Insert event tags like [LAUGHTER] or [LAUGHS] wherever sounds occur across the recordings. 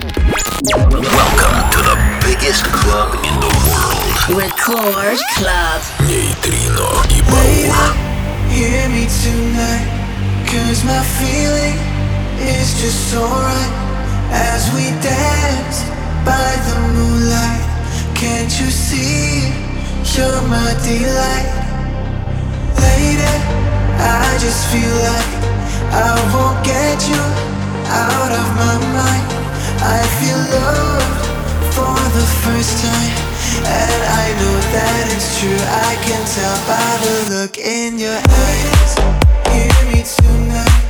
Welcome to the biggest club in the world. Record Club. Нейтрино и Баур. Hear me tonight, cause my feeling is just so right as we dance by the moonlight. Can't you see you're my delight? Lady, I just feel like I won't get you out of my mind. I feel loved for the first time, and I know that it's true. I can tell by the look in your eyes. Hear me tonight,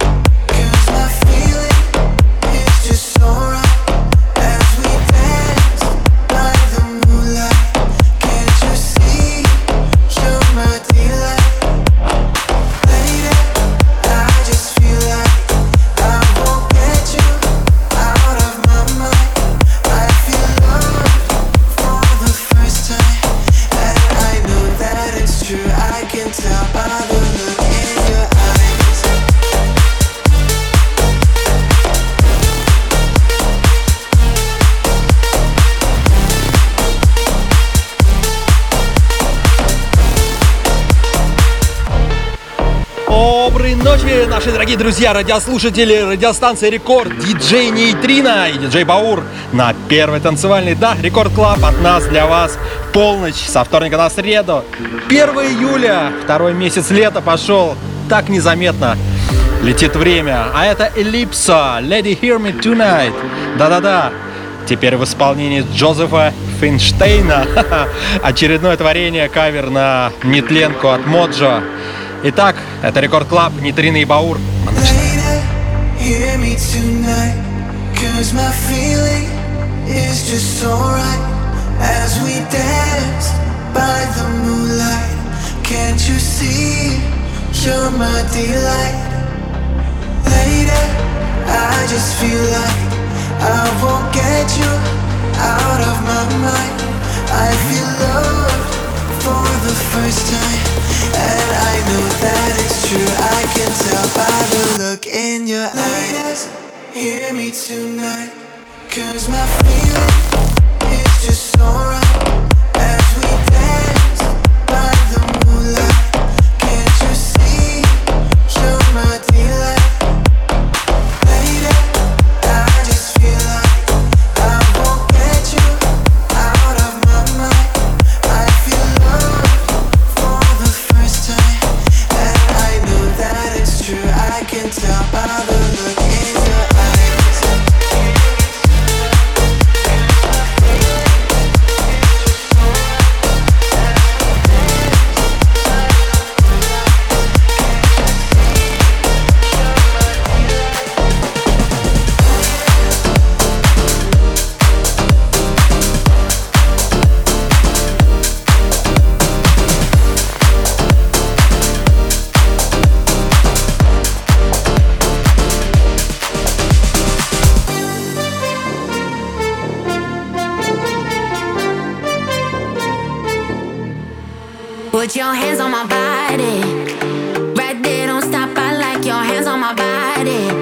наши дорогие друзья, радиослушатели радиостанции Рекорд, диджей Нейтрино и диджей Баур на первой танцевальной, да, Рекорд Клаб от нас для вас полночь со вторника на среду. 1 июля, второй месяц лета пошел, так незаметно летит время. А это Эллипса, Lady Hear Me Tonight. Да-да-да, Теперь в исполнении Джозефа Финштейна. [LAUGHS] Очередное творение, кавер на нетленку от Моджо. Итак, это Рекорд Клаб, Нитрина и Баур. Мы начинаем. Can't you see you're my delight? Lady, I just feel like I won't get you out of my mind. I feel loved for the first time, and I know that it's true. I can tell by the look in your eyes. Hear me tonight, cause my feeling is just so right my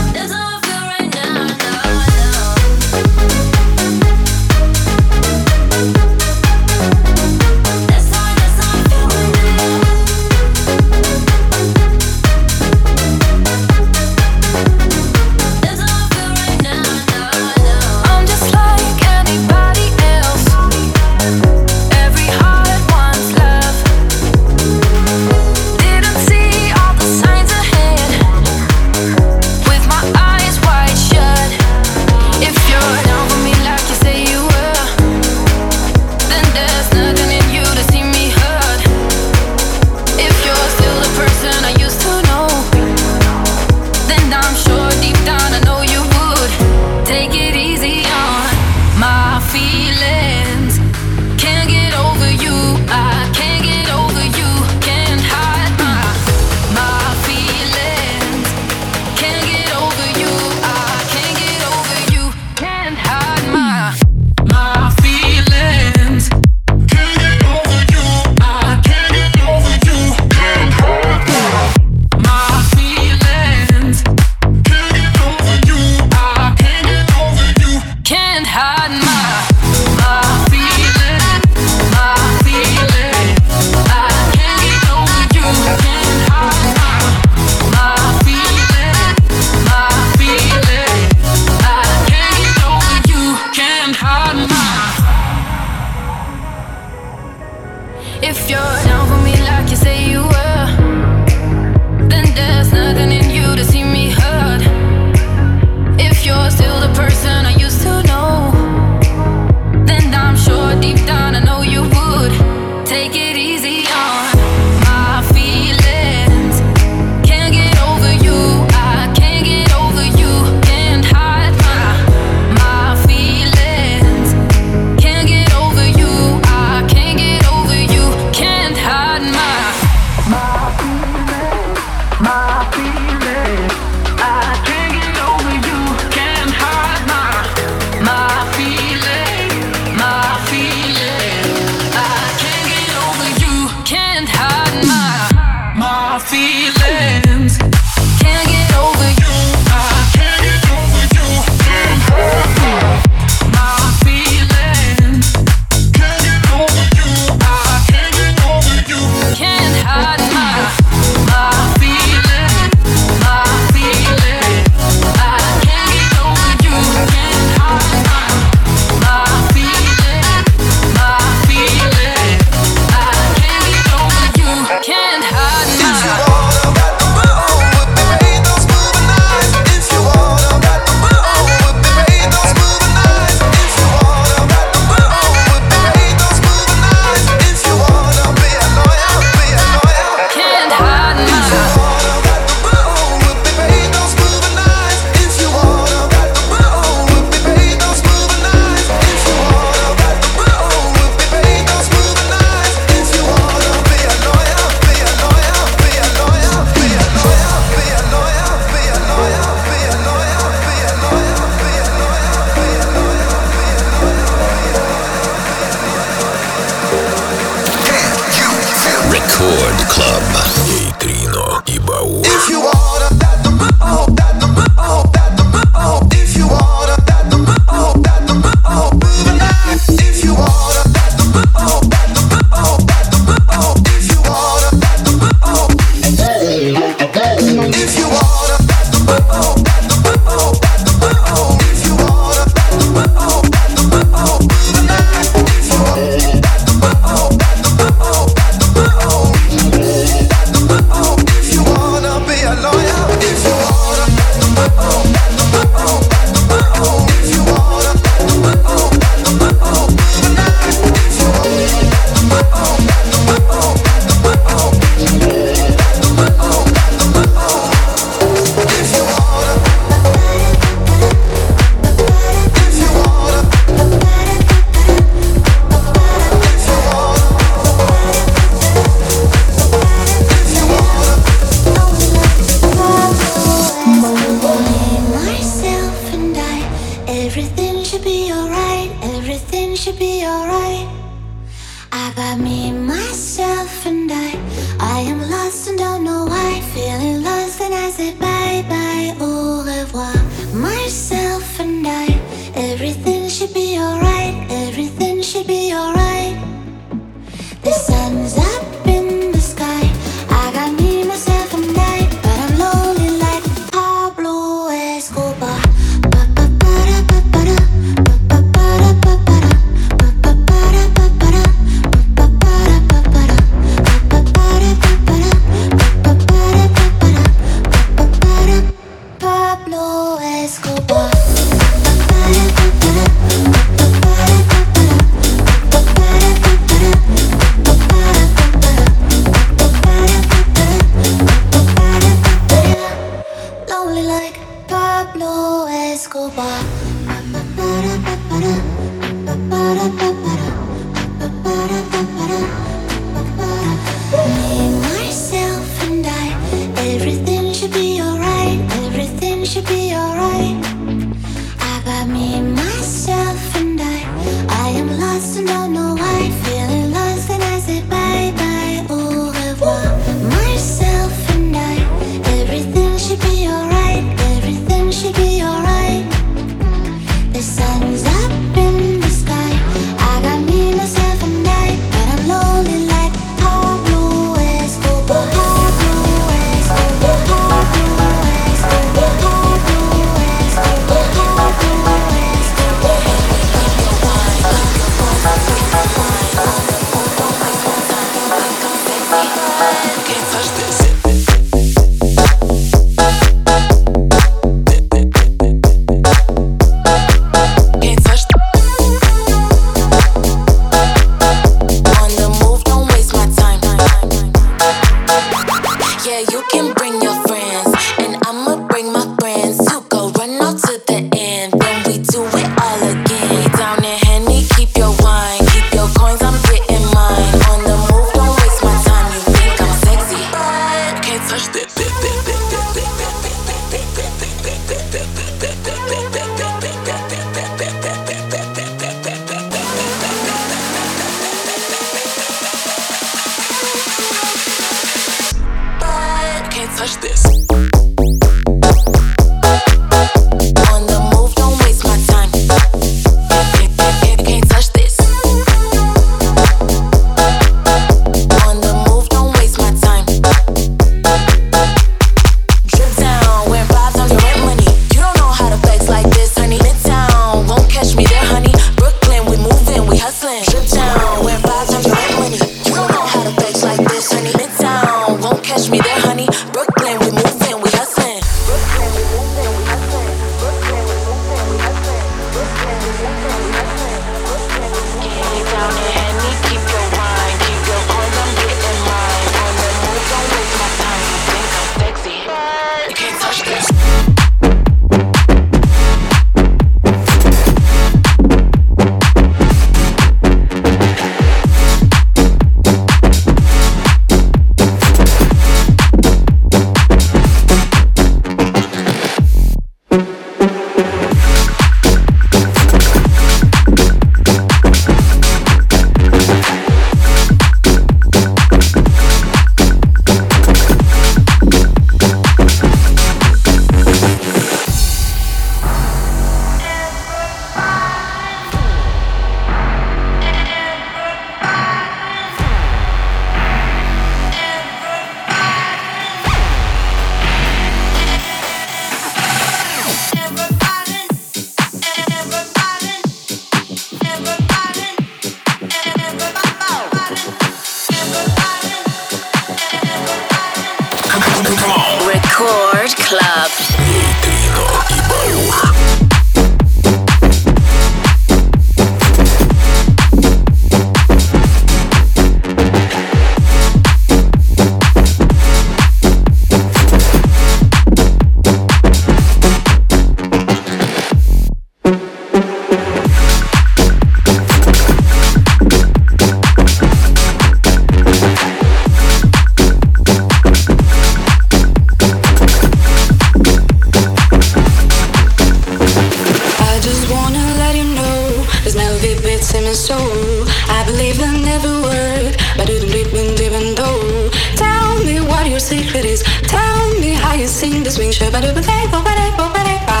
secret is. Tell me how you sing the swing Should I do Shabba-dabba-dabba-dabba-dabba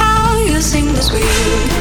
How you sing the swing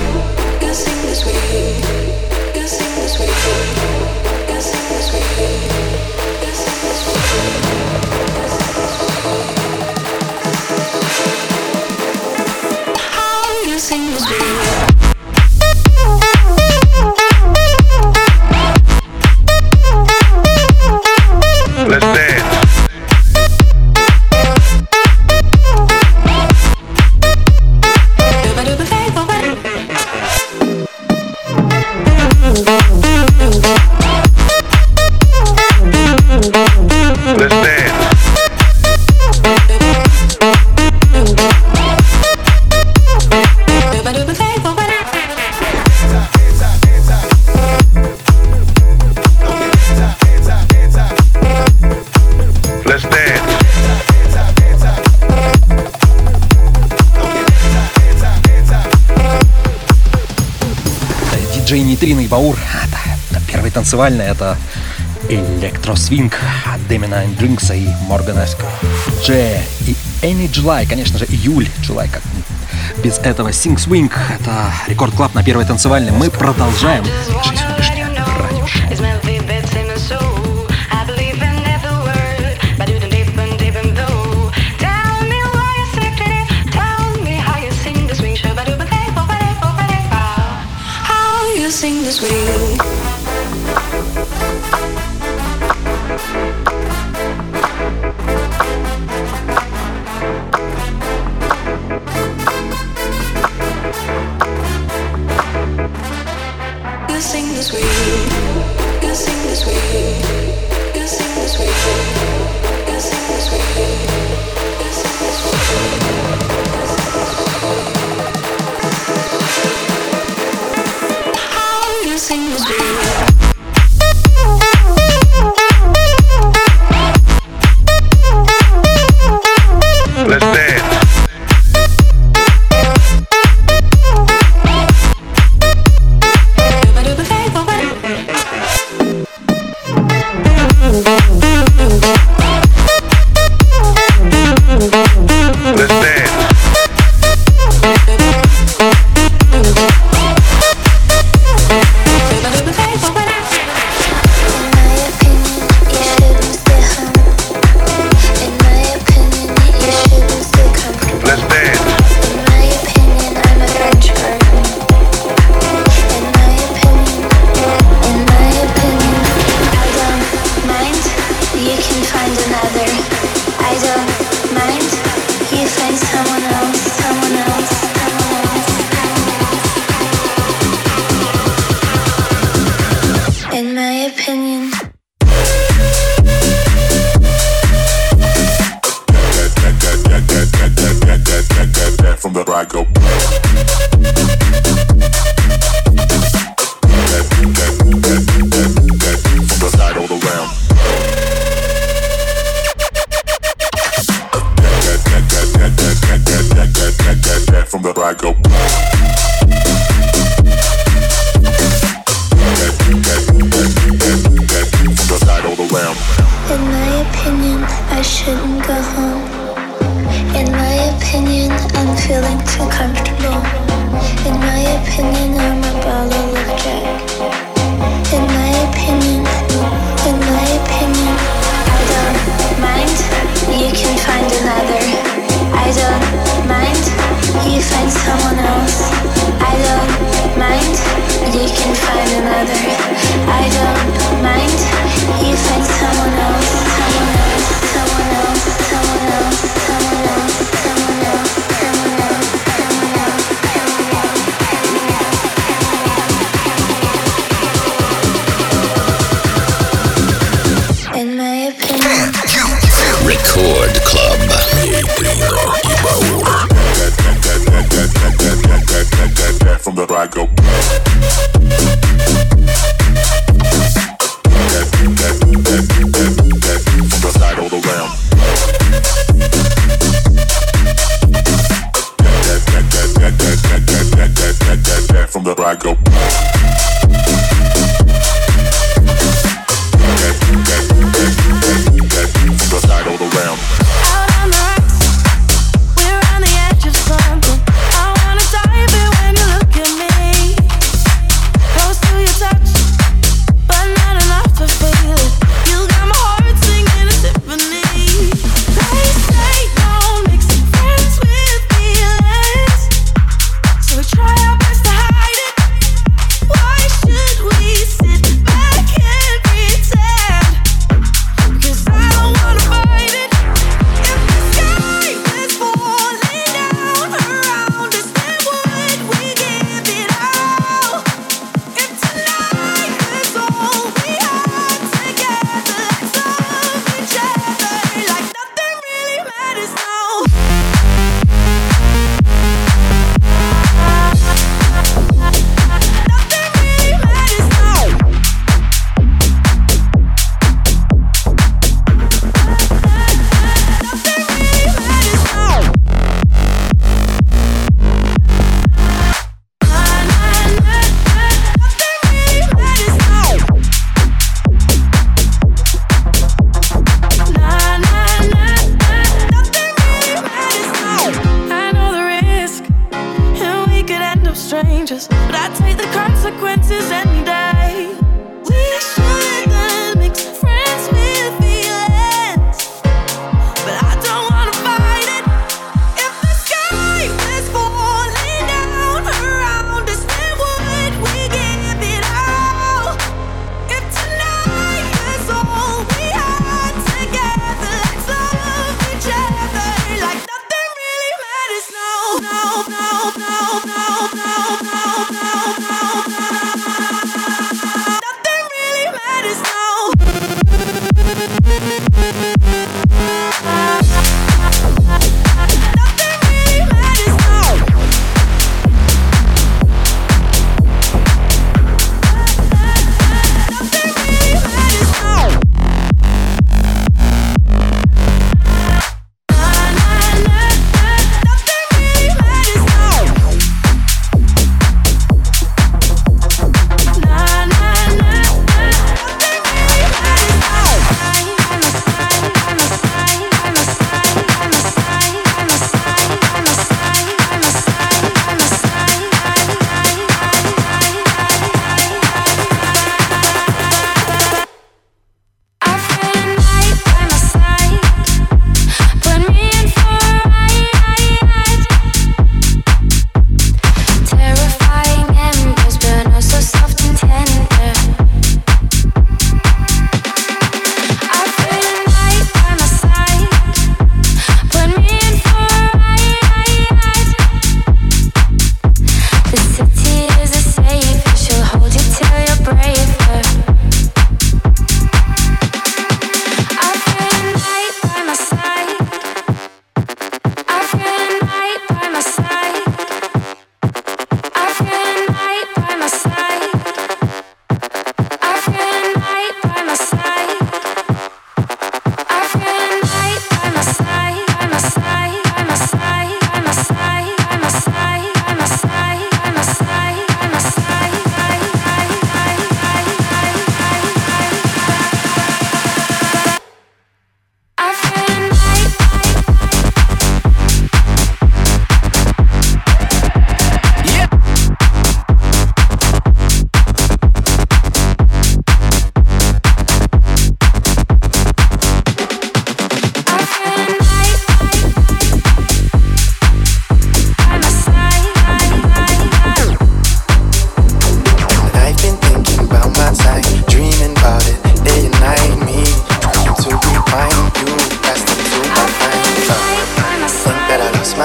Баур. Первый танцевальный это Электросвинг от Демина Дринкса и Моргана Дже и Энни Джулай, конечно же, июль Джулай, как без этого Sing Swing, это Рекорд Клаб на первой танцевальной. Мы продолжаем. strangers,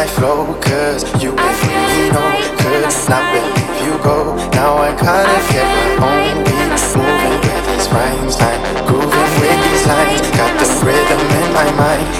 I flow, cause you with me, no, could not believe you go. Now I gotta get my own beat, moving with these rhymes. I'm grooving with these lines, got the rhythm in my mind, in my mind.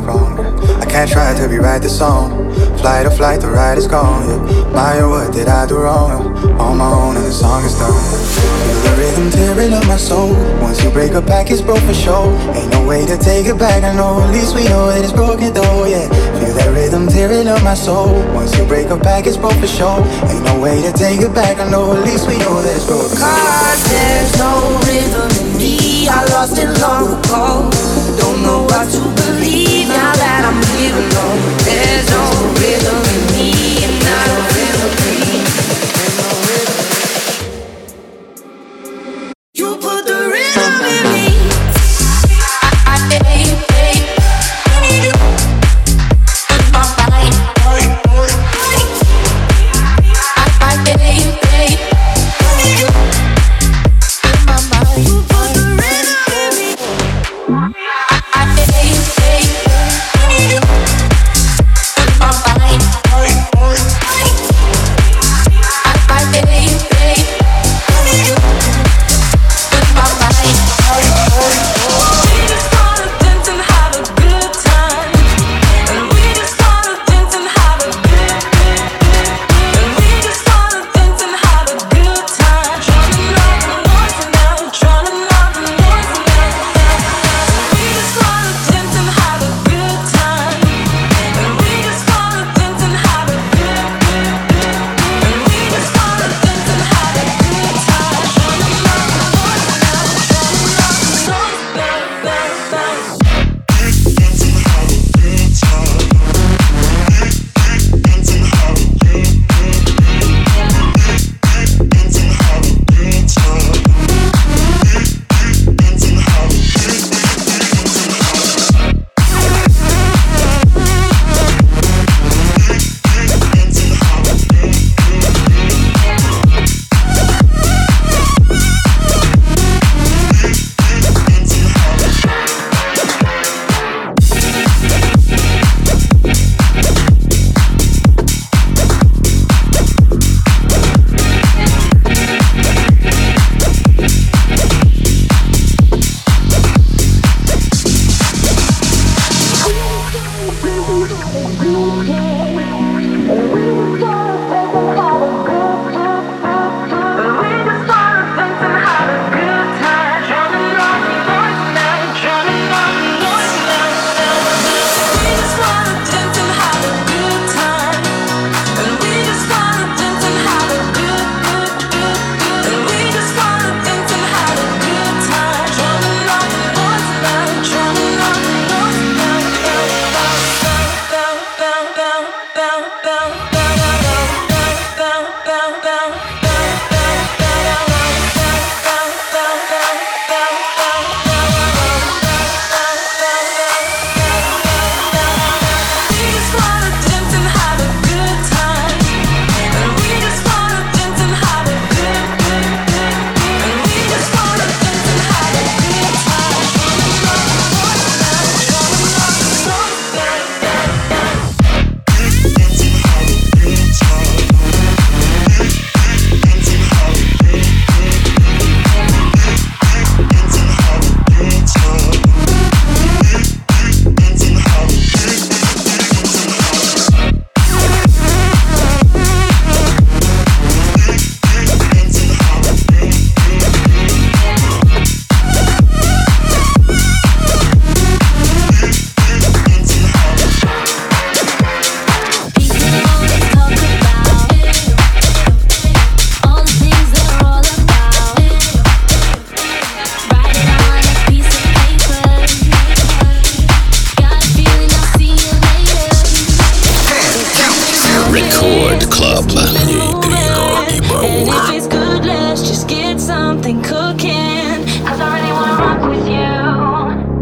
My wrong. I can't try to rewrite the song. Flight or flight, the ride is gone. Yeah, my oh what did I do wrong? On my own and the song is done. Feel the rhythm tearing up my soul. Once you break a back, it's broke for sure. Ain't no way to take it back. I know, at least we know that it's broken though. Yeah, feel that rhythm tearing up my soul. Once you break a back, it's broke for sure. Ain't no way to take it back. I know, at least we know that it's broken. Cause there's no rhythm in me. I lost it long ago. Don't know what to believe now that I'm here alone. There's no rhythm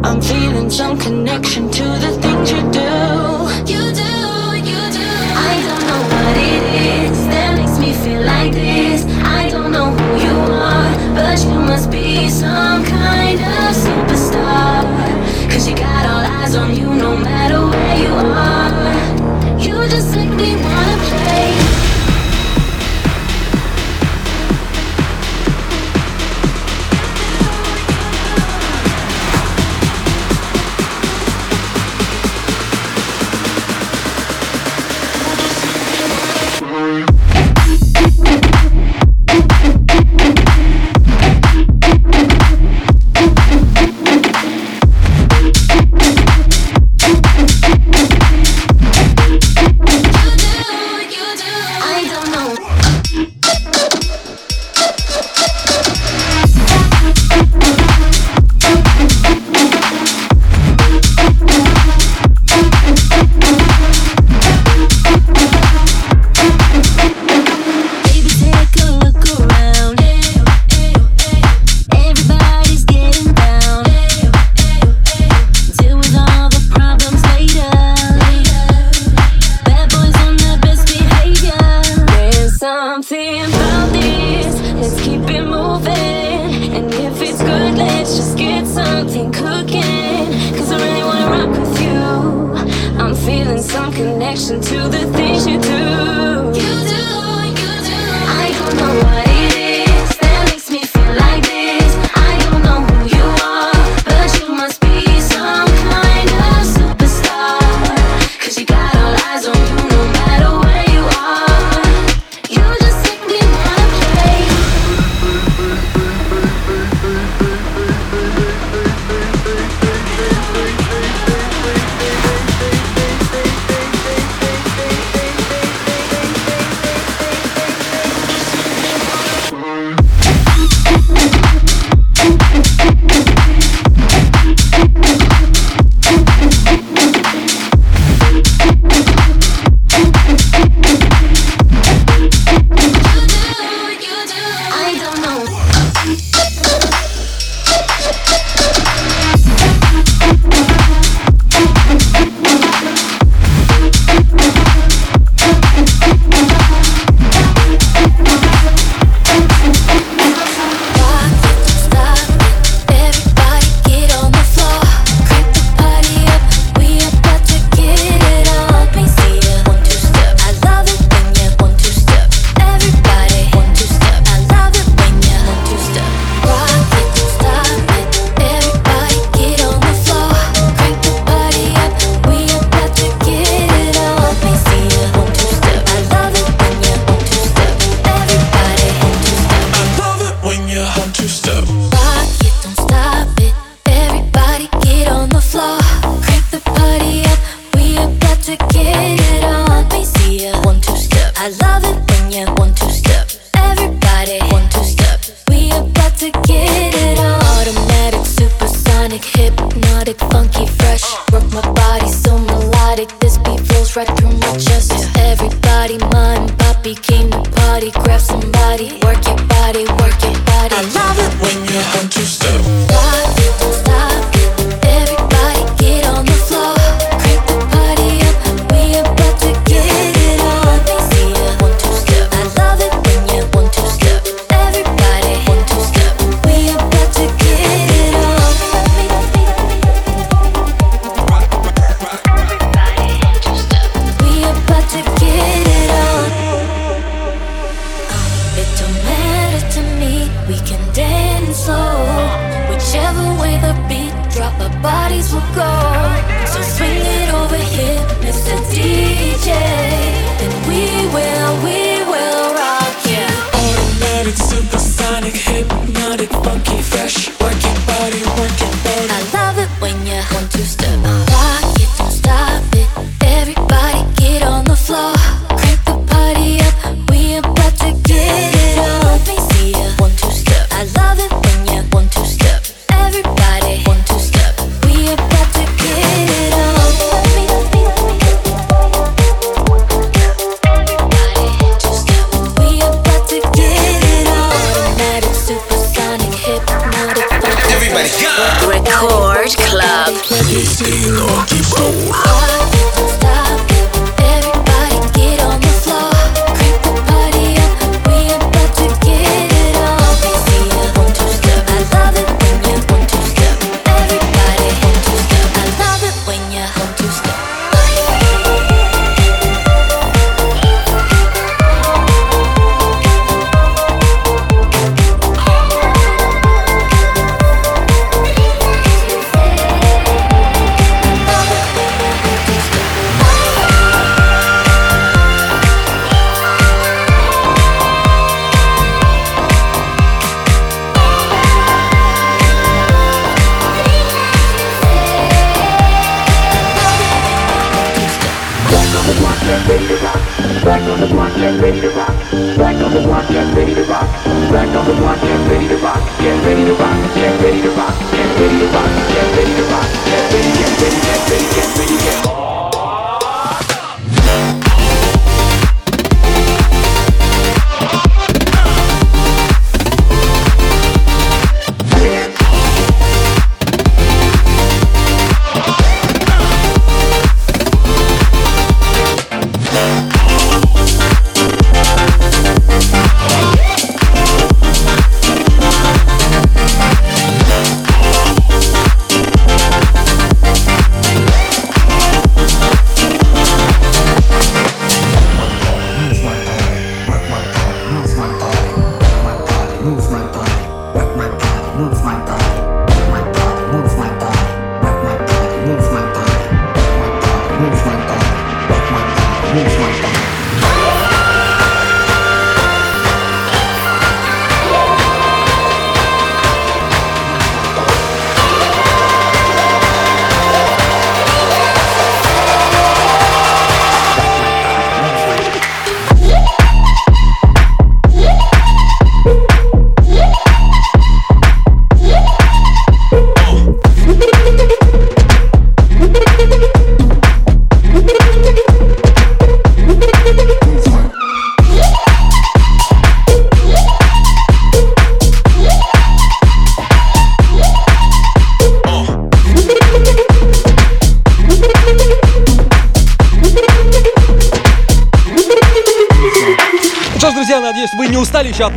I'm feeling some connection to the things you do. You do, you do. I don't know what it is that makes me feel like this. I don't know who you are, but you must be some kind of superstar. Cause you got all eyes on you no matter where you are.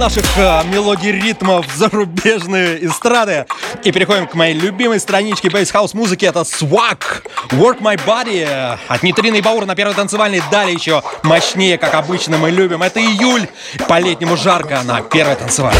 наших мелодий ритмов зарубежные эстрады. И переходим к моей любимой страничке бейс-хаус музыки. Это Swag, Work My Body. От Нитрины и Баура на первой танцевальной. Далее еще мощнее, как обычно мы любим. Это июль. По-летнему жарко на первой танцевальной.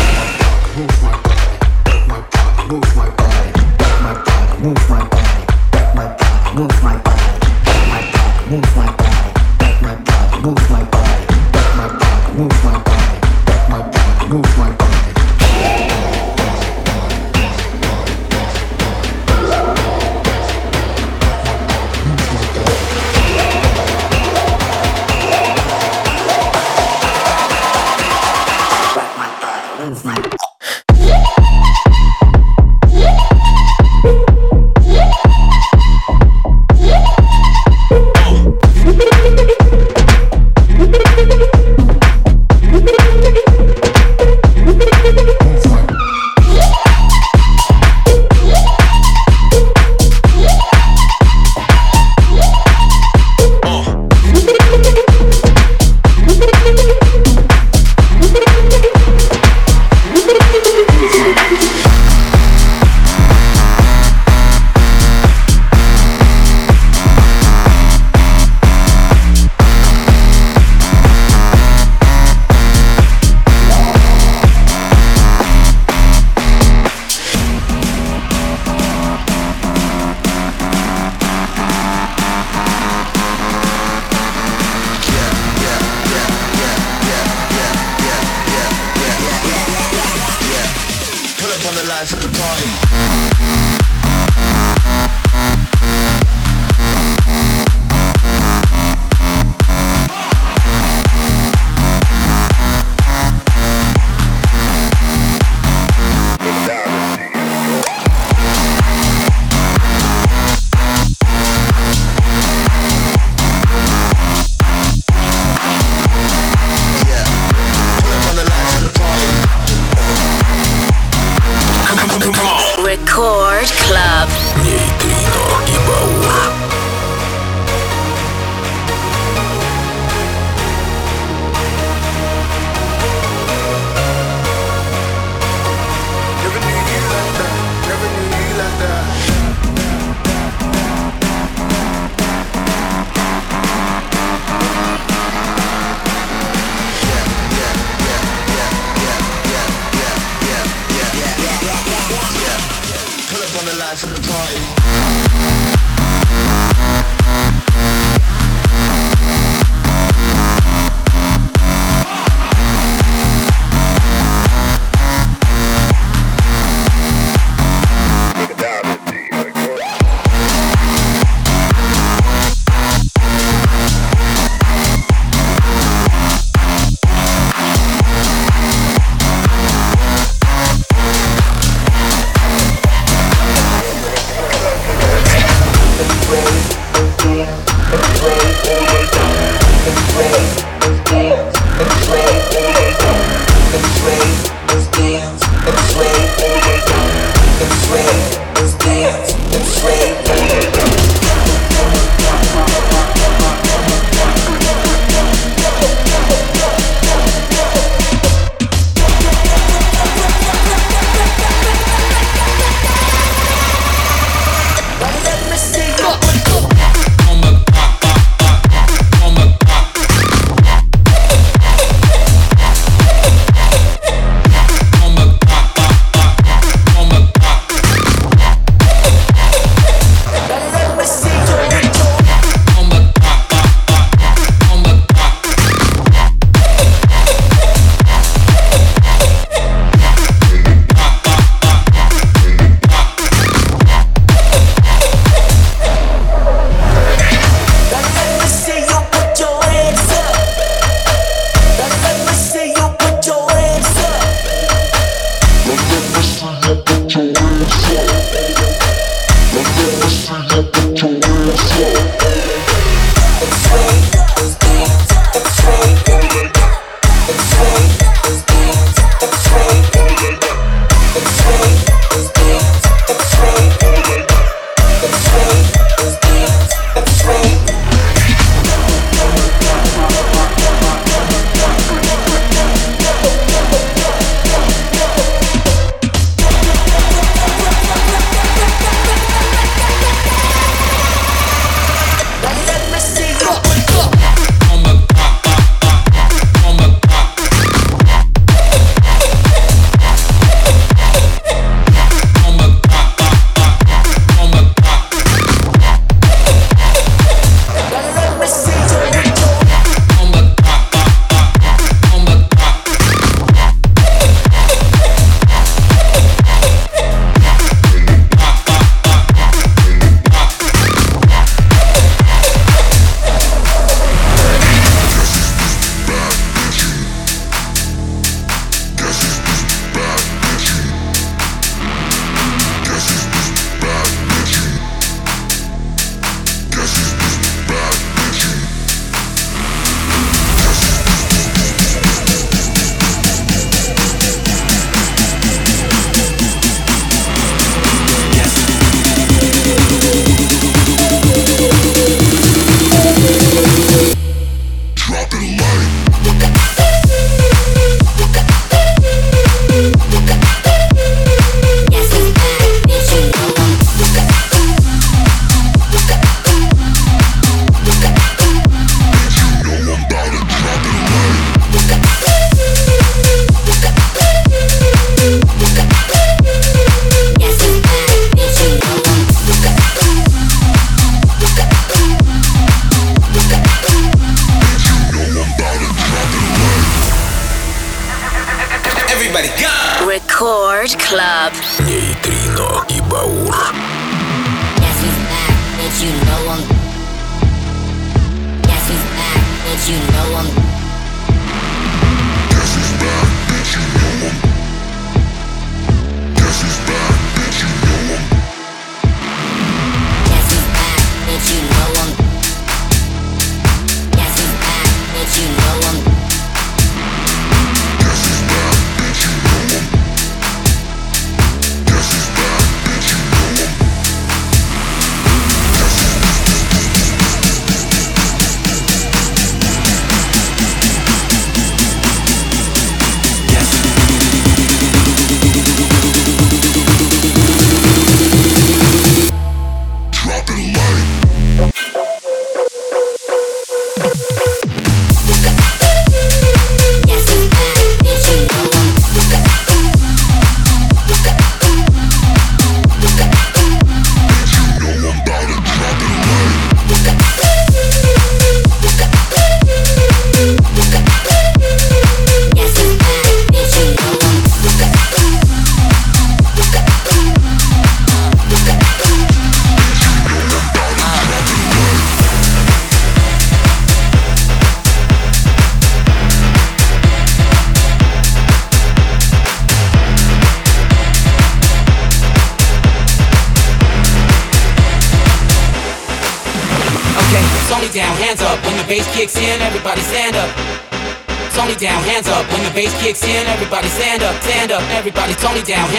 You know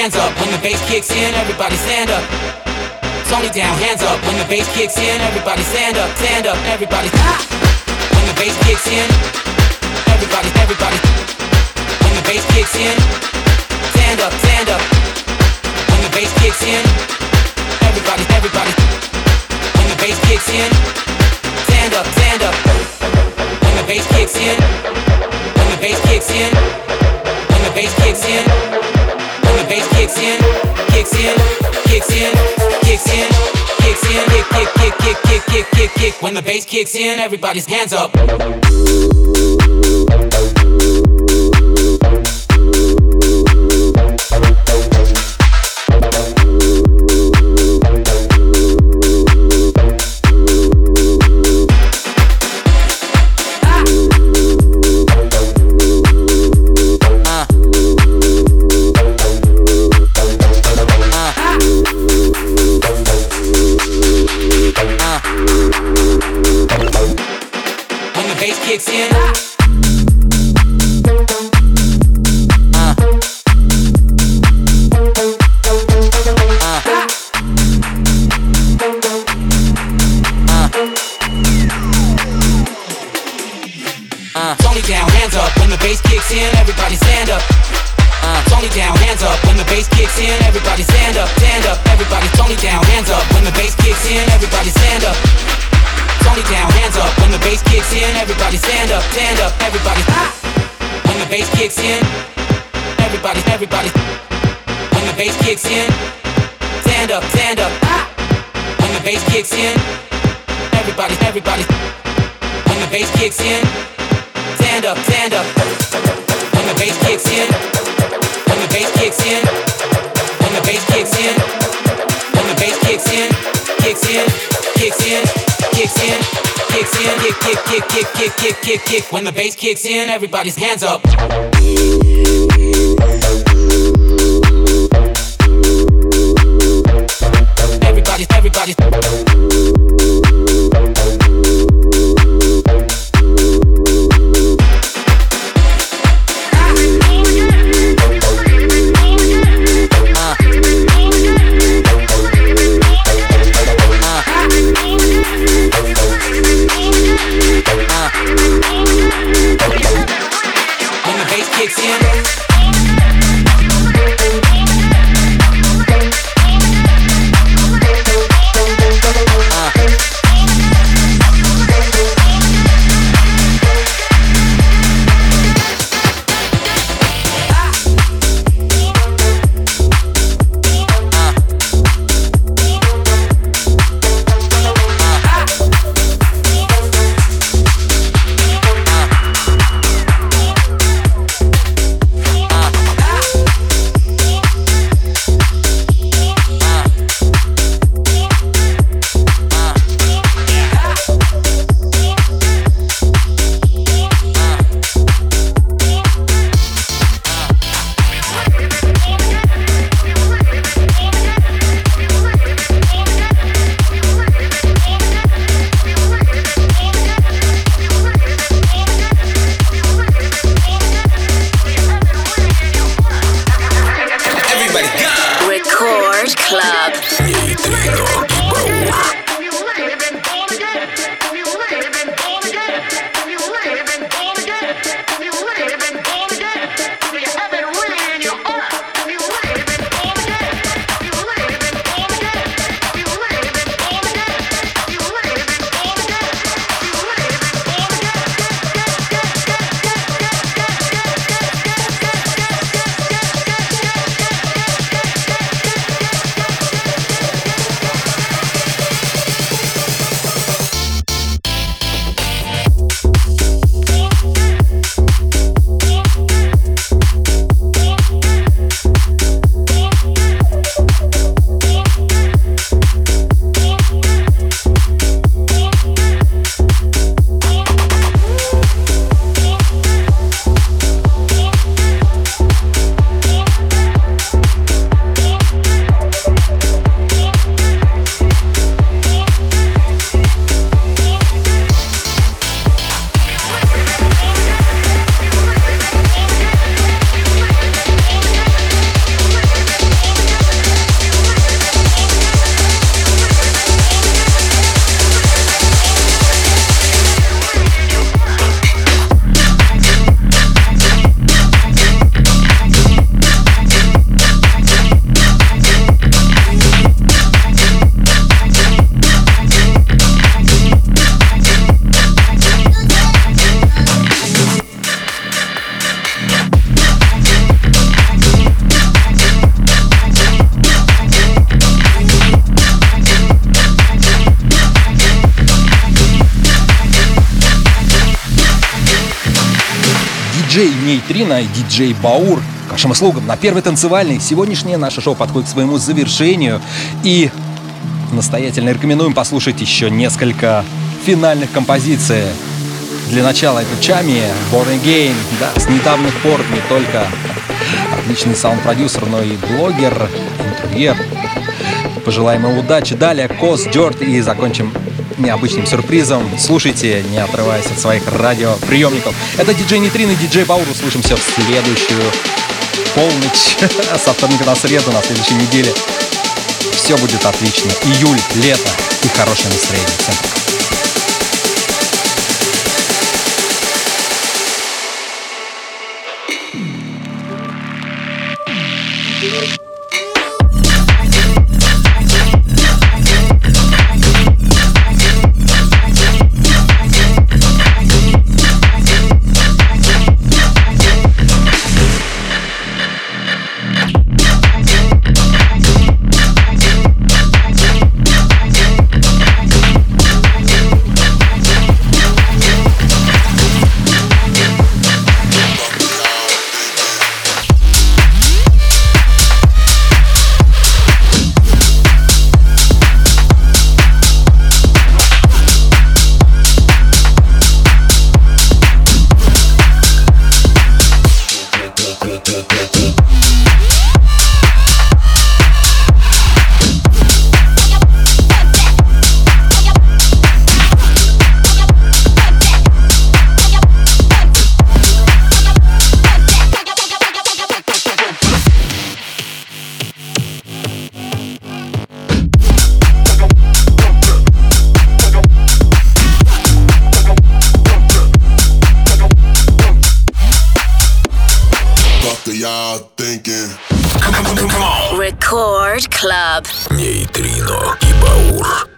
hands up. When the bass kicks in, everybody stand up. It's only down, hands up. When the bass kicks in, everybody stand up, stand up. Everybody, When the bass kicks in, everybody's hands up. Kicks in, everybody stand up, stand up. Everybody, it's only down, hands up. When the bass kicks in, everybody stand up. It's only down, hands up. When the bass kicks in, everybody stand up, stand up. Everybody, ah! When the bass kicks in, everybody, everybody. When the bass kicks in, stand up, stand up. Ah! When the bass kicks in, everybody, everybody. When the bass kicks in, stand up, stand up. When the bass kicks in, kicks in, kicks in, kicks in, kicks in, kick, kick, kick, kick, kick, kick, kick, kick. When the bass kicks in, everybody's hands up. Everybody, everybody. Диджей Баур. К вашим услугам на первый танцевальный. Сегодняшнее наше шоу подходит к своему завершению. И настоятельно рекомендуем послушать еще несколько финальных композиций. Для начала это Чами, Born Again, да, с недавних пор не только отличный саунд-продюсер, но и блогер, интервьюер. Пожелаем ему удачи. Далее Кос, Дёрт и закончим необычным сюрпризом. Слушайте, не отрываясь от своих радиоприемников. Это диджей Нитрин и диджей Баур. Услышимся в следующую полночь [LAUGHS] со вторника на среду на следующей неделе. Все будет отлично. Июль, лето и хорошее настроение. Всем пока. y'all thinking? Record Club. Нейтрино и Баур.